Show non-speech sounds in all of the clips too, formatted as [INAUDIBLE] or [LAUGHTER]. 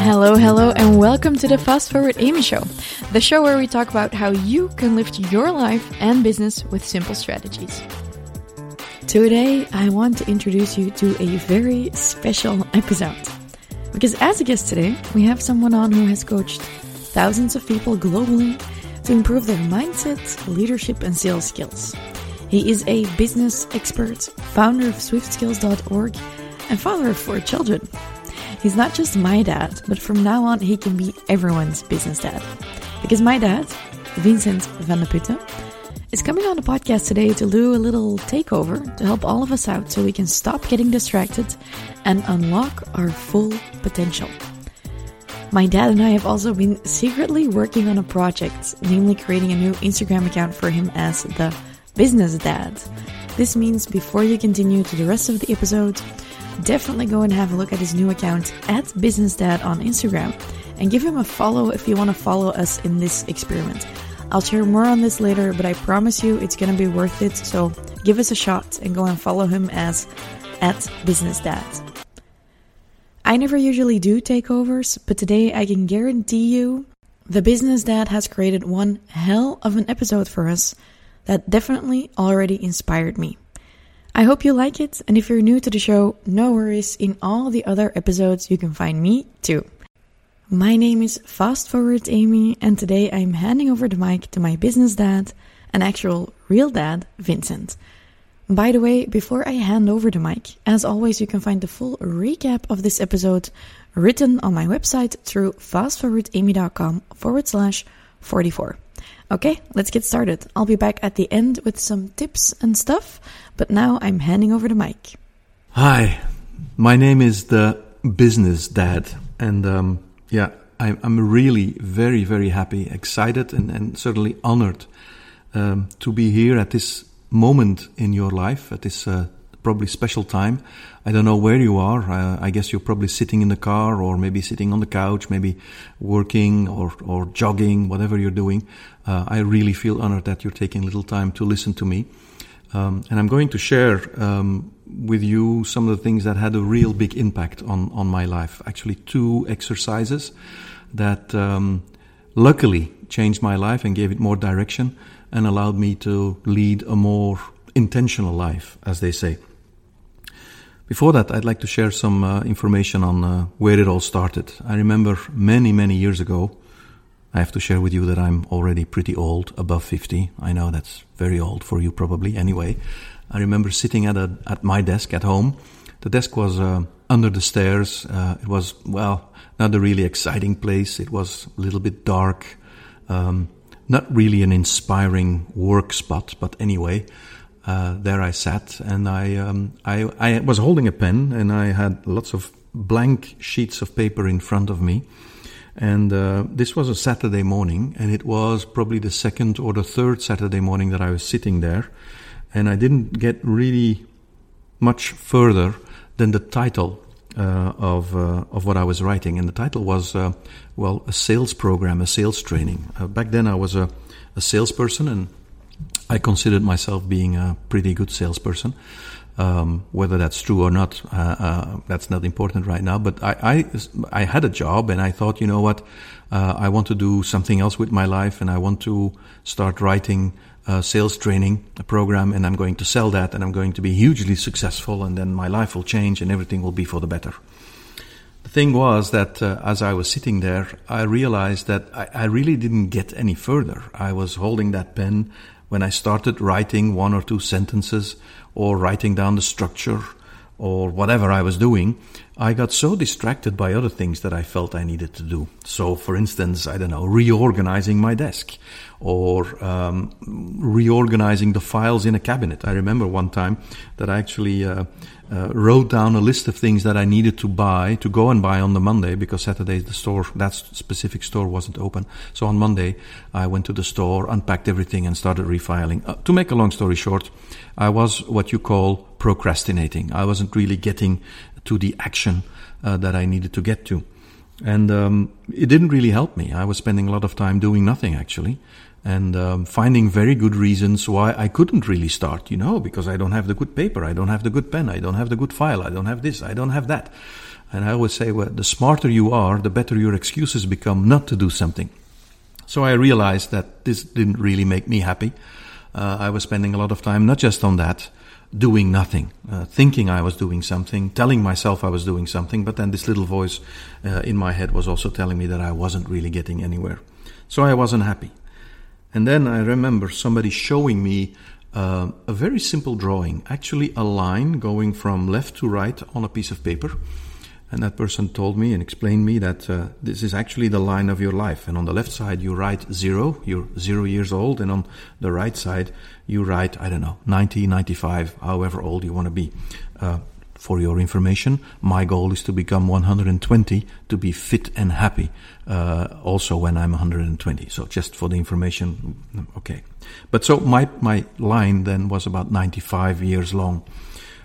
Hello, hello, and welcome to the Fast Forward Amy Show, the show where we talk about how you can lift your life and business with simple strategies. Today, I want to introduce you to a very special episode. Because as a guest today, we have someone on who has coached thousands of people globally to improve their mindset, leadership, and sales skills. He is a business expert, founder of SwiftSkills.org, and father of four children. He's not just my dad, but from now on, he can be everyone's business dad. Because my dad, Vincent Vandeputte, is coming on the podcast today to do a little takeover to help all of us out so we can stop getting distracted and unlock our full potential. My dad and I have also been secretly working on a project, namely creating a new Instagram account for him as the Business Dad. This means before you continue to the rest of the episode, definitely go and have a look at his new account at Business Dad on Instagram and give him a follow if you want to follow us in this experiment. I'll share more on this later, but I promise you it's going to be worth it. So give us a shot and go and follow him as at Business Dad. I never usually do takeovers, but today I can guarantee you the Business Dad has created one hell of an episode for us that definitely already inspired me. I hope you like it, and if you're new to the show, no worries, in all the other episodes you can find me too. My name is Fast Forward Amy, and today I'm handing over the mic to my business dad, an actual real dad, Vincent. By the way, before I hand over the mic, as always, you can find the full recap of this episode written on my website through fastforwardamy.com forward slash 44. Okay, let's get started. I'll be back at the end with some tips and stuff, but now I'm handing over the mic. Hi, my name is the Business Dad, and um, yeah, I'm, I'm really very, very happy, excited, and, and certainly honored um, to be here at this moment in your life, at this uh, probably special time. I don't know where you are. Uh, I guess you're probably sitting in the car or maybe sitting on the couch, maybe working or, or jogging, whatever you're doing. Uh, I really feel honored that you're taking a little time to listen to me. Um, and I'm going to share um, with you some of the things that had a real big impact on, on my life. Actually, two exercises that um, luckily changed my life and gave it more direction and allowed me to lead a more intentional life, as they say. Before that, I'd like to share some uh, information on uh, where it all started. I remember many, many years ago, I have to share with you that I'm already pretty old, above 50. I know that's very old for you probably. Anyway, I remember sitting at a, at my desk at home. The desk was uh, under the stairs. Uh, it was, well, not a really exciting place. It was a little bit dark. Um, not really an inspiring work spot, but anyway, uh, there I sat and I, um, I, I was holding a pen and I had lots of blank sheets of paper in front of me. And uh, this was a Saturday morning, and it was probably the second or the third Saturday morning that I was sitting there. And I didn't get really much further than the title uh, of uh, of what I was writing, and the title was uh, well a sales program, a sales training. Uh, back then, I was a, a salesperson, and I considered myself being a pretty good salesperson. Um, whether that's true or not, uh, uh, that's not important right now. But I, I, I, had a job, and I thought, you know what, uh, I want to do something else with my life, and I want to start writing a sales training a program, and I'm going to sell that, and I'm going to be hugely successful, and then my life will change, and everything will be for the better. The thing was that uh, as I was sitting there, I realized that I, I really didn't get any further. I was holding that pen when I started writing one or two sentences or writing down the structure or whatever I was doing, I got so distracted by other things that I felt I needed to do. So, for instance, I don't know, reorganizing my desk or um, reorganizing the files in a cabinet. I remember one time that I actually uh, uh, wrote down a list of things that I needed to buy to go and buy on the Monday because Saturday the store that specific store wasn't open. So on Monday I went to the store, unpacked everything, and started refiling. Uh, to make a long story short, I was what you call procrastinating. I wasn't really getting to the action uh, that I needed to get to. And um, it didn't really help me. I was spending a lot of time doing nothing, actually. And um, finding very good reasons why I couldn't really start, you know, because I don't have the good paper, I don't have the good pen, I don't have the good file, I don't have this, I don't have that. And I always say, well, the smarter you are, the better your excuses become not to do something. So I realized that this didn't really make me happy. Uh, I was spending a lot of time not just on that, doing nothing, uh, thinking I was doing something, telling myself I was doing something, but then this little voice uh, in my head was also telling me that I wasn't really getting anywhere. So I wasn't happy. And then I remember somebody showing me uh, a very simple drawing, actually a line going from left to right on a piece of paper. And that person told me and explained me that uh, this is actually the line of your life. And on the left side, you write zero, you're zero years old. And on the right side, you write, I don't know, 90, 95, however old you want to be. Uh, for your information, my goal is to become 120 to be fit and happy, uh, also when I'm 120. So just for the information, okay. But so my, my line then was about 95 years long.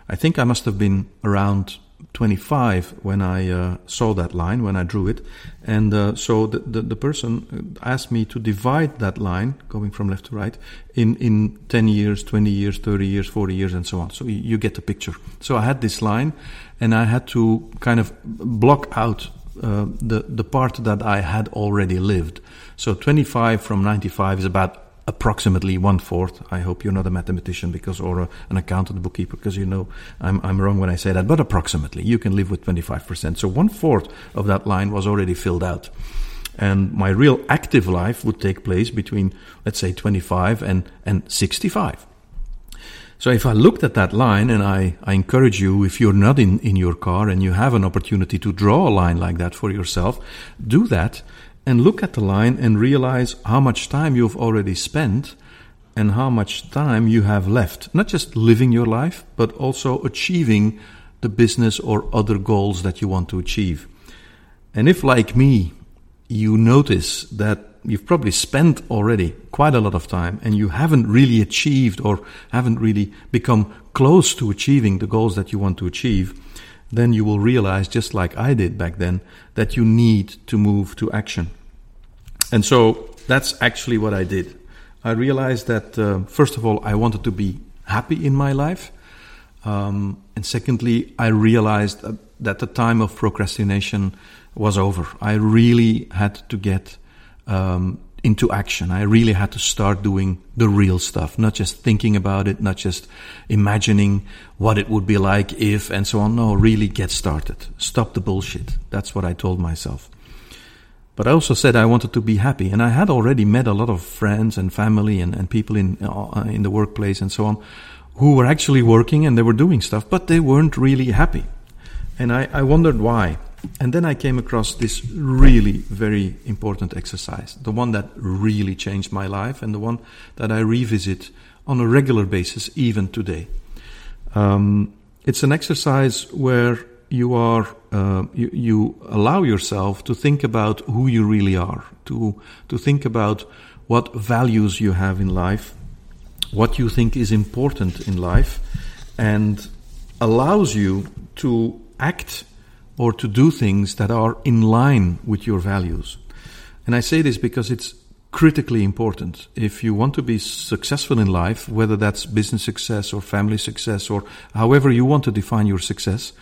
I think I must have been around 25 when I uh, saw that line, when I drew it. And uh, so the, the, the, person asked me to divide that line, going from left to right, in, in 10 years, 20 years, 30 years, 40 years, and so on. So you, you get the picture. So I had this line, and I had to kind of block out uh, the, the part that I had already lived. So 25 from 95 is about approximately one fourth. I hope you're not a mathematician because or a, an accountant, bookkeeper, because you know I'm, I'm wrong when I say that. But approximately, you can live with 25%. So one fourth of that line was already filled out. And my real active life would take place between, let's say, 25 and, and 65. So if I looked at that line, and I, I encourage you, if you're not in, in your car and you have an opportunity to draw a line like that for yourself, do that and look at the line and realize how much time you've already spent and how much time you have left. Not just living your life, but also achieving the business or other goals that you want to achieve. And if, like me, you notice that you've probably spent already quite a lot of time and you haven't really achieved or haven't really become close to achieving the goals that you want to achieve, then you will realize, just like I did back then, that you need to move to action. And so that's actually what I did. I realized that, uh, first of all, I wanted to be happy in my life. Um, and secondly, I realized that the time of procrastination was over. I really had to get um, into action. I really had to start doing the real stuff, not just thinking about it, not just imagining what it would be like if and so on. No, really get started. Stop the bullshit. That's what I told myself. But I also said I wanted to be happy, and I had already met a lot of friends and family and, and people in uh, in the workplace and so on, who were actually working and they were doing stuff, but they weren't really happy, and I, I wondered why. And then I came across this really very important exercise, the one that really changed my life and the one that I revisit on a regular basis even today. Um, it's an exercise where you are uh, you, you allow yourself to think about who you really are, to to think about what values you have in life, what you think is important in life, and allows you to act or to do things that are in line with your values. And I say this because it's critically important. If you want to be successful in life, whether that's business success or family success or however you want to define your success,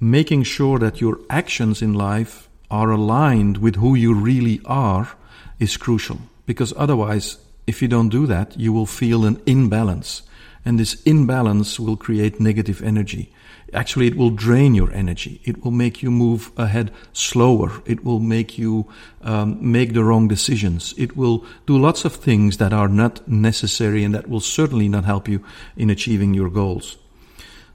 making sure that your actions in life are aligned with who you really are is crucial. Because otherwise, if you don't do that, you will feel an imbalance. And this imbalance will create negative energy. Actually, it will drain your energy. It will make you move ahead slower. It will make you um, make the wrong decisions. It will do lots of things that are not necessary and that will certainly not help you in achieving your goals.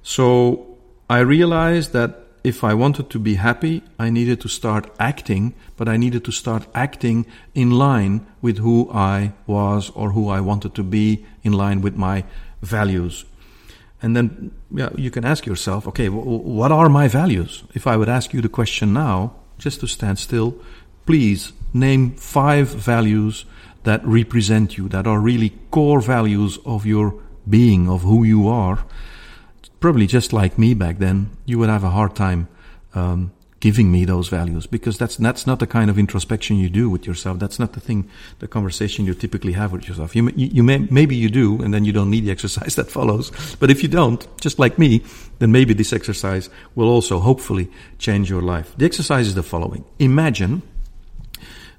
So I realized that if I wanted to be happy, I needed to start acting, but I needed to start acting in line with who I was or who I wanted to be, in line with my values. And then yeah, you can ask yourself, okay, what are my values? If I would ask you the question now, just to stand still, please name five values that represent you, that are really core values of your being, of who you are probably just like me back then, you would have a hard time um, giving me those values because that's that's not the kind of introspection you do with yourself. That's not the thing, the conversation you typically have with yourself. You you, you may maybe you do, and then you don't need the [LAUGHS] exercise that follows. But if you don't, just like me, then maybe this exercise will also hopefully change your life. The exercise is the following: Imagine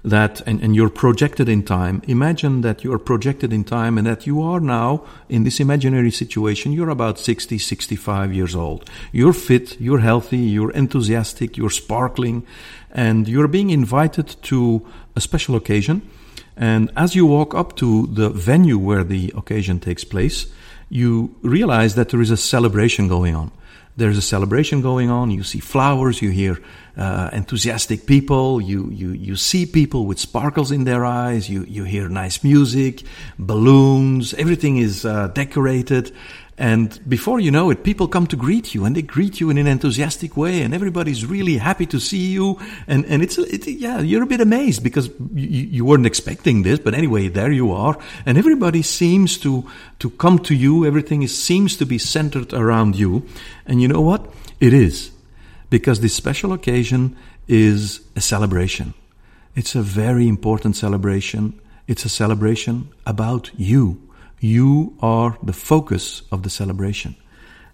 that and, and you're projected in time. Imagine that you are projected in time and that you are now in this imaginary situation. You're about 60 65 years old. You're fit you're healthy you're enthusiastic you're sparkling and you're being invited to a special occasion. And as you walk up to the venue where the occasion takes place you realize that there is a celebration going on there's a celebration going on. You see flowers, you hear uh, enthusiastic people, you, you, you see people with sparkles in their eyes, you, you hear nice music, balloons, everything is uh, decorated. And before you know it, people come to greet you and they greet you in an enthusiastic way and everybody's really happy to see you. And, and it's, it, yeah, you're a bit amazed because you, you weren't expecting this, but anyway, there you are. And everybody seems to, to come to you. Everything is, seems to be centered around you. And you know what? It is because this special occasion is a celebration. It's a very important celebration. It's a celebration about you you are the focus of the celebration.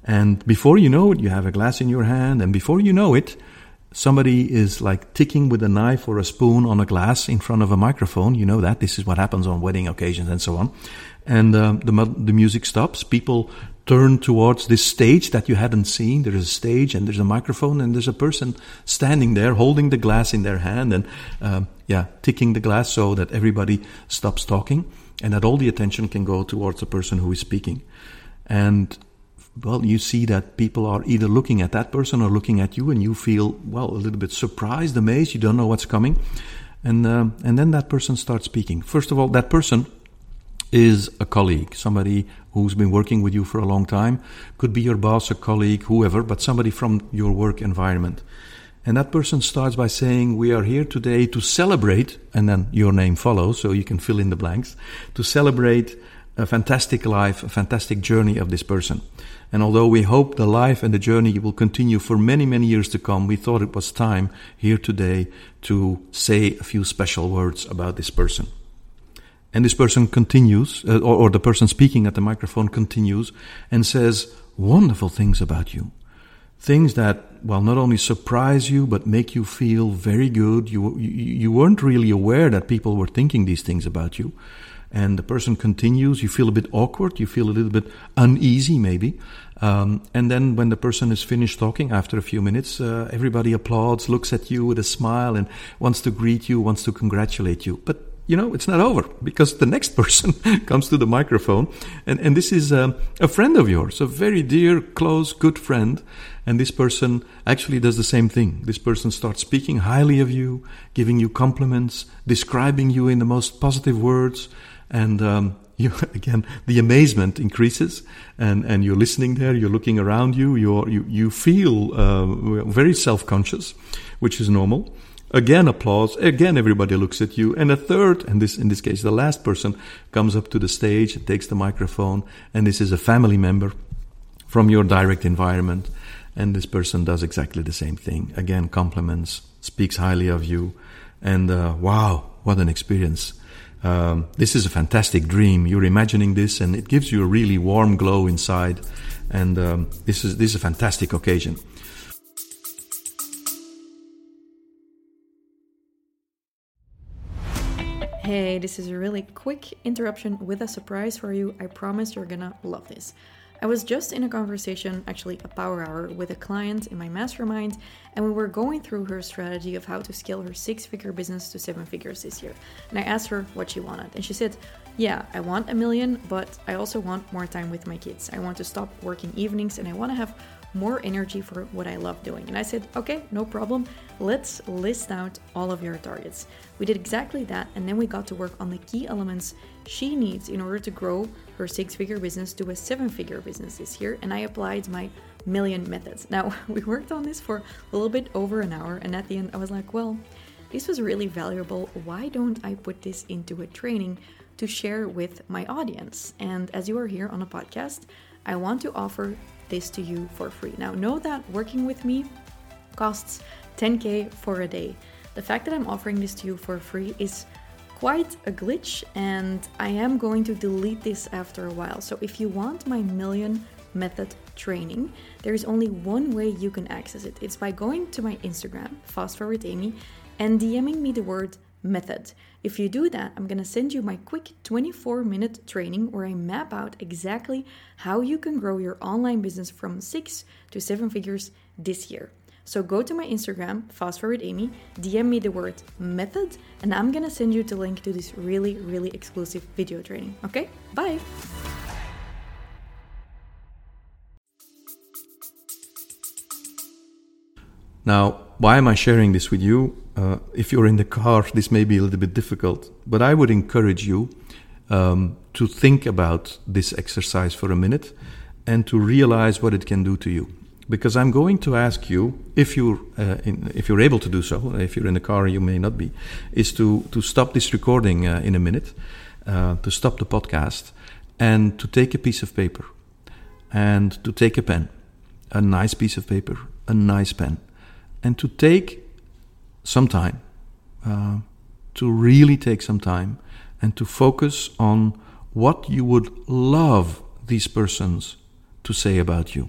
And before you know it, you have a glass in your hand, and before you know it, somebody is like ticking with a knife or a spoon on a glass in front of a microphone. You know that. This is what happens on wedding occasions and so on. And uh, the, the music stops. People turn towards this stage that you hadn't seen. There is a stage and there's a microphone and there's a person standing there holding the glass in their hand and, uh, yeah, ticking the glass so that everybody stops talking and that all the attention can go towards the person who is speaking. And well, you see that people are either looking at that person or looking at you, and you feel well a little bit surprised, amazed. You don't know what's coming, and uh, and then that person starts speaking. First of all, that person is a colleague, somebody who's been working with you for a long time, could be your boss, a colleague, whoever, but somebody from your work environment. And that person starts by saying, We are here today to celebrate, and then your name follows, so you can fill in the blanks, to celebrate a fantastic life, a fantastic journey of this person. And although we hope the life and the journey will continue for many, many years to come, we thought it was time here today to say a few special words about this person. And this person continues, uh, or, or the person speaking at the microphone continues and says wonderful things about you things that well not only surprise you but make you feel very good. You, you you weren't really aware that people were thinking these things about you. And the person continues you feel a bit awkward you feel a little bit uneasy maybe. Um, and then when the person is finished talking after a few minutes uh, everybody applauds looks at you with a smile and wants to greet you wants to congratulate you. But you know, it's not over because the next [LAUGHS] person comes to the microphone, and, and this is um, a friend of yours, a very dear, close, good friend. And this person actually does the same thing. This person starts speaking highly of you, giving you compliments, describing you in the most positive words, and um, [LAUGHS] you, again, the amazement increases, and, and you're listening there, you're looking around you, you're, you, you feel uh, very self conscious, which is normal. Again, applause. Again, everybody looks at you. And a third, and this, in this case, the last person comes up to the stage, takes the microphone, and this is a family member from your direct environment. And this person does exactly the same thing. Again, compliments, speaks highly of you. And uh, wow, what an experience. Um, this is a fantastic dream. You're imagining this, and it gives you a really warm glow inside. And um, this is this is a fantastic occasion. Hey, this is a really quick interruption with a surprise for you. I promise you're gonna love this. I was just in a conversation, actually a power hour, with a client in my mastermind, and we were going through her strategy of how to scale her six figure business to seven figures this year. And I asked her what she wanted, and she said, Yeah, I want a million, but I also want more time with my kids. I want to stop working evenings and I want to have more energy for what I love doing. And I said, okay, no problem. Let's list out all of your targets. We did exactly that, and then we got to work on the key elements she needs in order to grow her six figure business to a seven figure business this year. And I applied my million methods. Now, [LAUGHS] we worked on this for a little bit over an hour, and at the end, I was like, well, this was really valuable. Why don't I put this into a training to share with my audience? And as you are here on a podcast, I want to offer this to you for free. Now, know that working with me costs 10k for a day. The fact that I'm offering this to you for free is quite a glitch, and I am going to delete this after a while. So if you want my million method training, there is only one way you can access it. It's by going to my Instagram, Fast Forward Amy, and DMing me the word method. If you do that, I'm gonna send you my quick 24 minute training where I map out exactly how you can grow your online business from six to seven figures this year. So go to my Instagram, Fast Forward Amy, DM me the word method, and I'm gonna send you the link to this really, really exclusive video training. Okay? Bye! Now, why am I sharing this with you? Uh, if you're in the car, this may be a little bit difficult, but I would encourage you um, to think about this exercise for a minute and to realize what it can do to you. Because I'm going to ask you, if you're uh, in, if you're able to do so, if you're in the car, you may not be, is to to stop this recording uh, in a minute, uh, to stop the podcast, and to take a piece of paper, and to take a pen, a nice piece of paper, a nice pen and to take some time, uh, to really take some time, and to focus on what you would love these persons to say about you.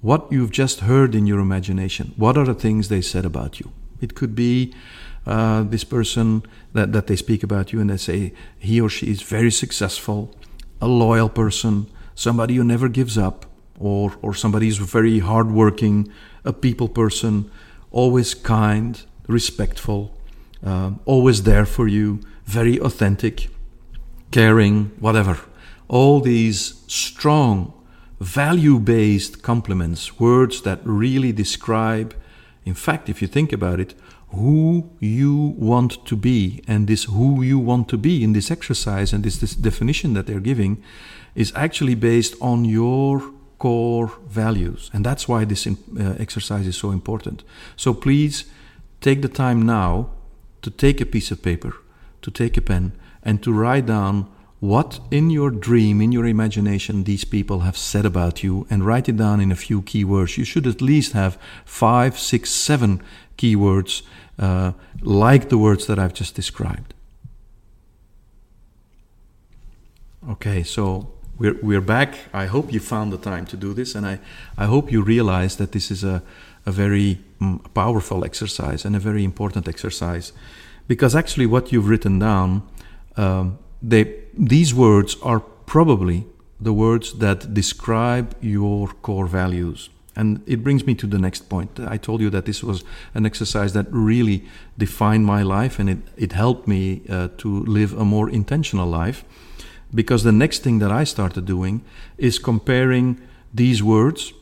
What you've just heard in your imagination. What are the things they said about you? It could be uh, this person that, that they speak about you and they say he or she is very successful, a loyal person, somebody who never gives up, or, or somebody who's very hardworking, a people person, always kind, respectful, uh, always there for you, very authentic, caring, whatever. All these strong, value based compliments, words that really describe, in fact, if you think about it, who you want to be. And this who you want to be in this exercise and this, this definition that they're giving is actually based on your core values. And that's why this uh, exercise is so important. So please take the time now to take a piece of paper, to take a pen, and to write down what in your dream, in your imagination, these people have said about you, and write it down in a few keywords. You should at least have five, six, seven keywords uh, like the words that I've just described. Okay, so we're, we're back. I hope you found the time to do this, and I, I hope you realize that this is a, a very um, powerful exercise and a very important exercise. Because actually, what you've written down, um, they, these words are probably the words that describe your core values. And it brings me to the next point. I told you that this was an exercise that really defined my life and it, it helped me uh, to live a more intentional life because the next thing that I started doing is comparing these words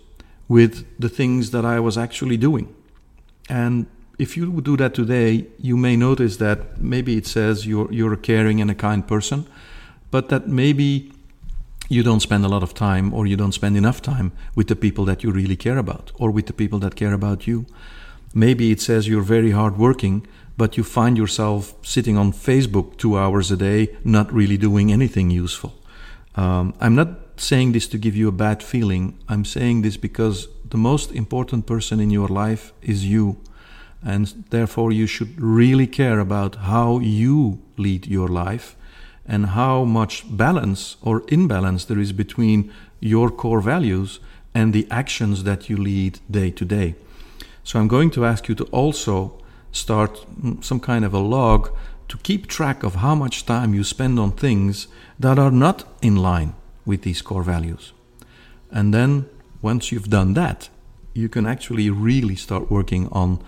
with the things that I was actually doing. And if you do that today, you may notice that maybe it says you're, you're a caring and a kind person, but that maybe you don't spend a lot of time or you don't spend enough time with the people that you really care about or with the people that care about you. Maybe it says you're very hardworking, but you find yourself sitting on Facebook two hours a day, not really doing anything useful. Um, I'm not saying this to give you a bad feeling. I'm saying this because the most important person in your life is you. And therefore, you should really care about how you lead your life and how much balance or imbalance there is between your core values and the actions that you lead day to day. So, I'm going to ask you to also start some kind of a log to keep track of how much time you spend on things that are not in line with these core values. And then once you've done that, you can actually really start working on,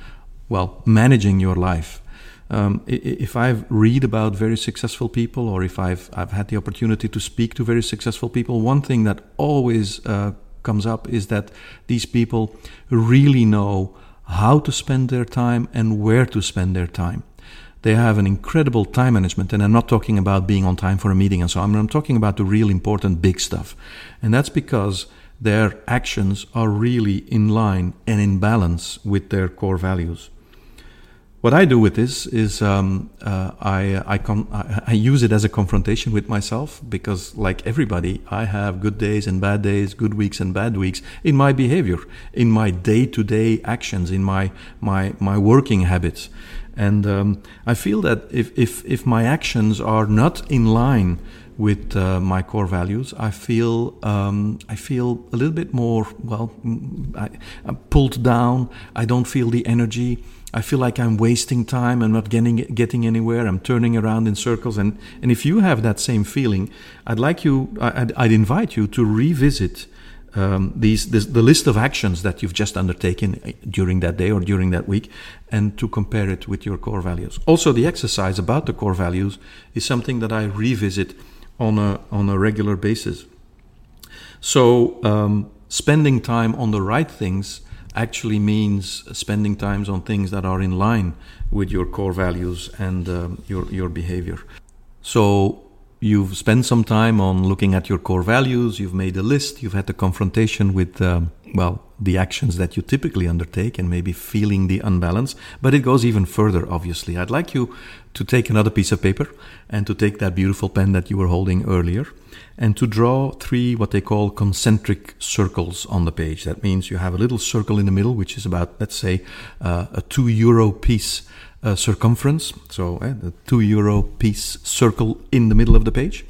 well, managing your life. Um, if I read about very successful people, or if I've I've had the opportunity to speak to very successful people, one thing that always uh, comes up is that these people really know how to spend their time and where to spend their time. They have an incredible time management, and I'm not talking about being on time for a meeting and so on. I'm talking about the real important big stuff. And that's because their actions are really in line and in balance with their core values. What I do with this is um, uh, I I, con- I use it as a confrontation with myself because, like everybody, I have good days and bad days, good weeks and bad weeks in my behavior, in my day-to-day actions, in my my my working habits, and um, I feel that if if if my actions are not in line with uh, my core values, I feel um, I feel a little bit more well, I, I'm pulled down. I don't feel the energy. I feel like I'm wasting time. I'm not getting getting anywhere. I'm turning around in circles. And and if you have that same feeling, I'd like you. I'd, I'd invite you to revisit um, these this, the list of actions that you've just undertaken uh, during that day or during that week, and to compare it with your core values. Also, the exercise about the core values is something that I revisit on a on a regular basis. So um, spending time on the right things actually means spending times on things that are in line with your core values and um, your your behavior. So you've spent some time on looking at your core values. You've made a list. You've had the confrontation with um, well the actions that you typically undertake and maybe feeling the unbalance. But it goes even further. Obviously, I'd like you to take another piece of paper and to take that beautiful pen that you were holding earlier and to draw three what they call concentric circles on the page. That means you have a little circle in the middle, which is about, let's say, uh, a two euro piece uh, circumference. So uh, the two euro piece circle in the middle of the page.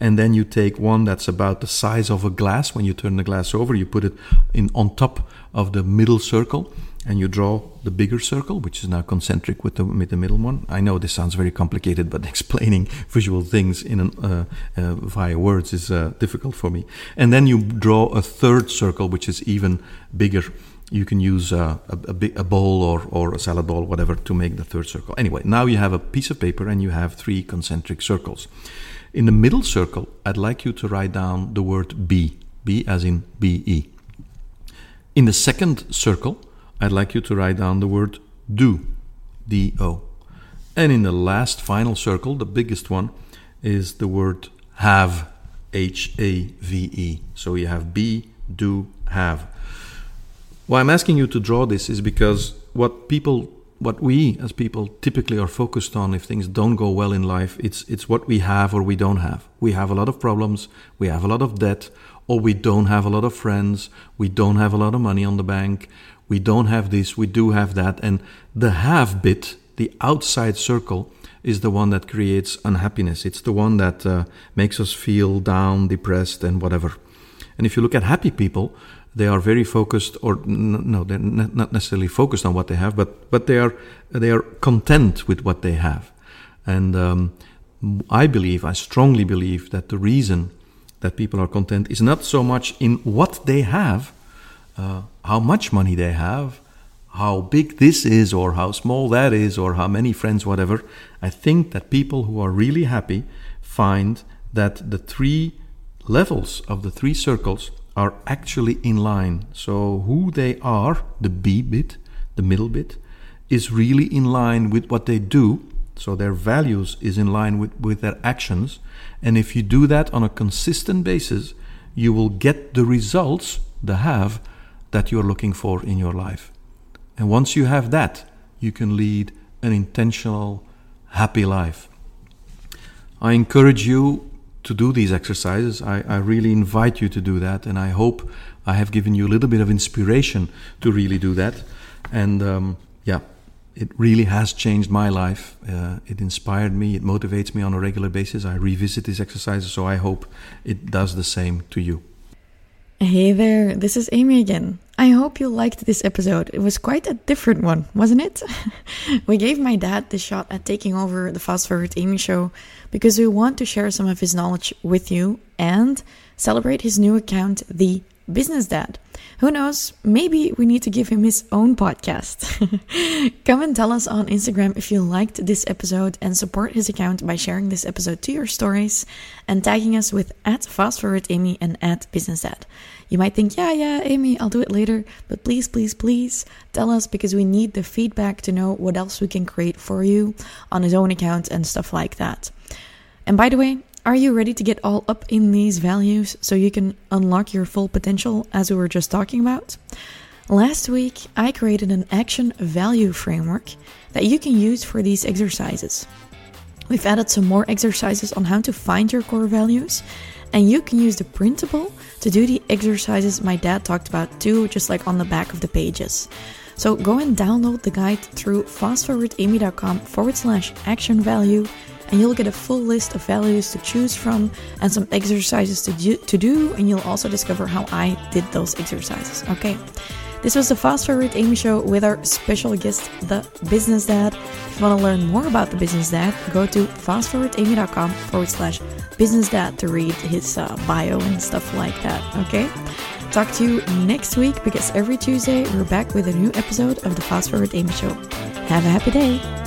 And then you take one that's about the size of a glass. When you turn the glass over, you put it in on top of the middle circle and you draw the bigger circle, which is now concentric with the, with the middle one. I know this sounds very complicated, but [LAUGHS] explaining visual things in an, uh, uh, via words is uh, difficult for me. And then you draw a third circle, which is even bigger. You can use uh, a, a, a bowl or, or a salad bowl, whatever, to make the third circle. Anyway, now you have a piece of paper and you have three concentric circles. In the middle circle, I'd like you to write down the word be, be as in B-E. In the second circle, I'd like you to write down the word do, D O. And in the last final circle, the biggest one, is the word have, H A V E. So you have be, do, have. Why I'm asking you to draw this is because what people, what we as people typically are focused on if things don't go well in life, it's, it's what we have or we don't have. We have a lot of problems, we have a lot of debt, or we don't have a lot of friends, we don't have a lot of money on the bank, we don't have this, we do have that. And the have bit, the outside circle, is the one that creates unhappiness. It's the one that uh, makes us feel down, depressed, and whatever. And if you look at happy people, they are very focused, or no, they're not necessarily focused on what they have, but but they are they are content with what they have. And um, I believe, I strongly believe, that the reason that people are content is not so much in what they have, uh, how much money they have, how big this is, or how small that is, or how many friends, whatever. I think that people who are really happy find that the three levels of the three circles are actually in line. So, who they are, the B bit, the middle bit, is really in line with what they do. So, their values is in line with, with their actions. And if you do that on a consistent basis, you will get the results, the have, that you're looking for in your life. And once you have that, you can lead an intentional, happy life. I encourage you to do these exercises. I, I, really invite you to do that, and I hope I have given you a little bit of inspiration to really do that. And um, yeah, it really has changed my life. Uh, it inspired me, it motivates me on a regular basis. I revisit these exercises, so I hope it does the same to you. Hey there, this is Amy again. I hope you liked this episode. It was quite a different one, wasn't it? [LAUGHS] we gave my dad the shot at taking over the Fast Forward Amy show because we want to share some of his knowledge with you and celebrate his new account, The Business Dad. Who knows? Maybe we need to give him his own podcast. [LAUGHS] Come and tell us on Instagram if you liked this episode and support his account by sharing this episode to your stories and tagging us with at Fast Forward Amy and at Business Dad. You might think, yeah, yeah, Amy, I'll do it later. But please, please, please tell us because we need the feedback to know what else we can create for you on his own account and stuff like that. And by the way, are you ready to get all up in these values so you can unlock your full potential as we were just talking about? Last week, I created an action value framework that you can use for these exercises. We've added some more exercises on how to find your core values, and you can use the printable to do the exercises my dad talked about too, just like on the back of the pages. So go and download the guide through fastforwardamy.com forward slash action value, and you'll get a full list of values to choose from and some exercises to do, to do and you'll also discover how I did those exercises. Okay. This was the Fast Forward Amy show with our special guest, the Business Dad. If you want to learn more about the Business Dad, go to fastforwardamy.com forward slash business dad to read his uh, bio and stuff like that. Okay? Talk to you next week because every Tuesday we're back with a new episode of the Fast Forward Amy show. Have a happy day.